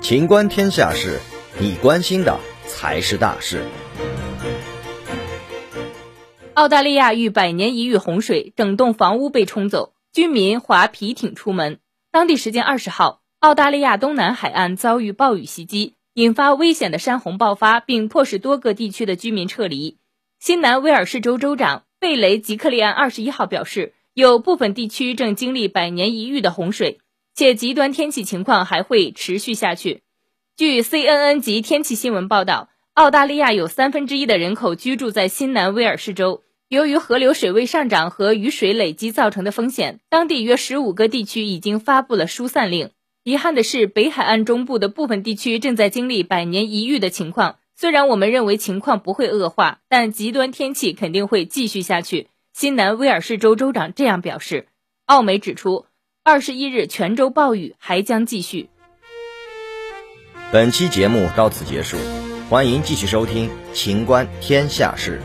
情观天下事，你关心的才是大事。澳大利亚遇百年一遇洪水，整栋房屋被冲走，居民划皮艇出门。当地时间二十号，澳大利亚东南海岸遭遇暴雨袭击，引发危险的山洪爆发，并迫使多个地区的居民撤离。新南威尔士州州长贝雷吉克利安二十一号表示，有部分地区正经历百年一遇的洪水，且极端天气情况还会持续下去。据 CNN 及天气新闻报道，澳大利亚有三分之一的人口居住在新南威尔士州。由于河流水位上涨和雨水累积造成的风险，当地约十五个地区已经发布了疏散令。遗憾的是，北海岸中部的部分地区正在经历百年一遇的情况。虽然我们认为情况不会恶化，但极端天气肯定会继续下去。新南威尔士州州长这样表示。澳媒指出，二十一日泉州暴雨还将继续。本期节目到此结束，欢迎继续收听《秦观天下事》。